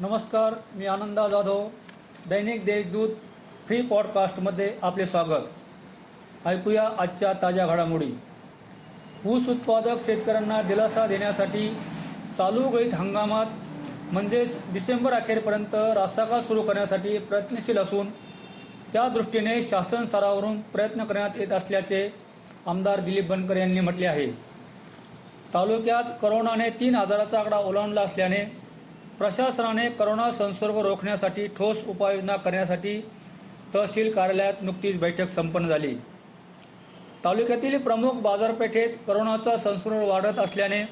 नमस्कार मी आनंदा जाधव दैनिक देशदूत फ्री पॉडकास्टमध्ये आपले स्वागत. ऐकूया आजच्या ताज्या घडामोडी. ऊस उत्पादक शेतकऱ्यांना दिलासा देण्यासाठी चालू गळीत हंगामात म्हणजेच डिसेंबर अखेरपर्यंत रासाका सुरू करण्यासाठी प्रयत्नशील असून त्या दृष्टीने शासन स्तरावरून प्रयत्न करण्यात येत असल्याचे आमदार दिलीप बनकर यांनी म्हटले आहे. तालुक्यात करोनाने तीन हजाराचा आकडा ओलांडला असल्याने प्रशासनाने करोना संसर्ग रोखण्यासाठी ठोस उपाययोजना करण्यासाठी तहसील कार्यालयात नुकतीच बैठक संपन्न झाली. तालुक्यातील प्रमुख बाजारपेठेत करोनाचा संसर्ग वाढत असल्याने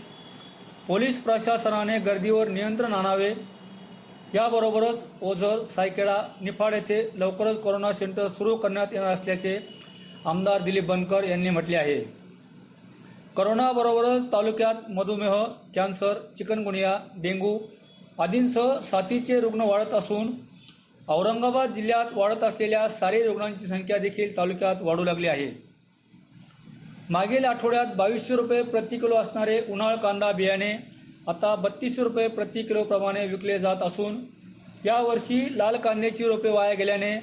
पोलीस प्रशासनाने गर्दीवर नियंत्रण आणावे. याबरोबरच ओझर सायकेडा निफाड येथे लवकरच कोरोना सेंटर सुरू करण्यात येणार असल्याचे आमदार दिलीप बनकर यांनी म्हटले आहे. करोनाबरोबरच तालुक्यात मधुमेह कॅन्सर चिकनगुनिया डेंग्यू आदींसह साथीचे रुग्ण वाढत असून औरंगाबाद जिल्ह्यात वाढत असलेल्या सारी रुग्णांची संख्या देखील तालुक्यात वाढू लागली आहे. मागील आठवड्यात बावीसशे रुपये प्रति किलो असणारे उन्हाळ कांदा बियाणे आता बत्तीसशे रुपये प्रति किलोप्रमाणे विकले जात असून यावर्षी लाल कांद्याची रोपे वाया गेल्याने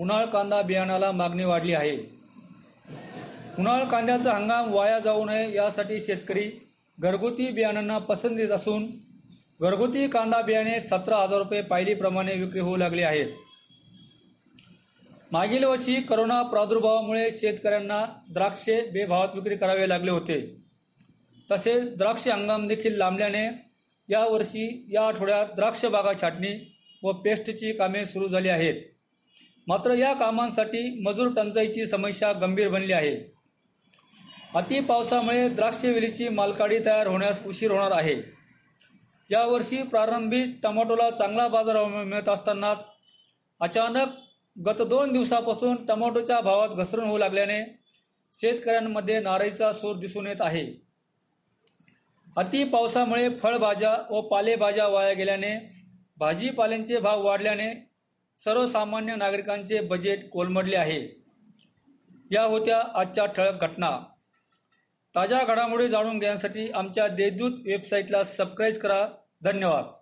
उन्हाळ कांदा बियाणाला मागणी वाढली आहे. उन्हाळ कांद्याचा हंगाम वाया जाऊ नये यासाठी शेतकरी घरगुती बियाणांना पसंत देत असून घरगुती कांदा बियाणे सतरा हजार रुपये पायलीप्रमाणे विक्री होऊ लागले आहेत. मागील वर्षी करोना प्रादुर्भावामुळे शेतकऱ्यांना द्राक्षे बेभावात विक्री करावे लागले होते. तसेच द्राक्ष हंगाम देखील लांबल्याने यावर्षी या आठवड्यात द्राक्ष बागा छाटणी व पेस्टची कामे सुरू झाली आहेत. मात्र या कामांसाठी मजूर टंचाईची समस्या गंभीर बनली आहे. अति पावसामुळे द्राक्ष वेलीची मालकाडी तयार होण्यास उशीर होणार आहे. यावर्षी प्रारंभी टमाटोला चांगला बाजार मिळत असतानाच अचानक गत दोन दिवसापासून टमाटोच्या भावात घसरण होऊ लागल्याने शेतकऱ्यांमध्ये नाराईचा सूर दिसून येत आहे. अति पावसामुळे फळभाज्या व पालेभाज्या वाया गेल्याने भाजीपाल्यांचे भाव वाढल्याने सर्वसामान्य नागरिकांचे बजेट कोलमडले आहे. या होत्या आजच्या ठळक घटना. ताज्या घडामोडी जाणून घेण्यासाठी आमच्या देशदूत वेबसाईटला सबस्क्राईब करा. धन्यवाद.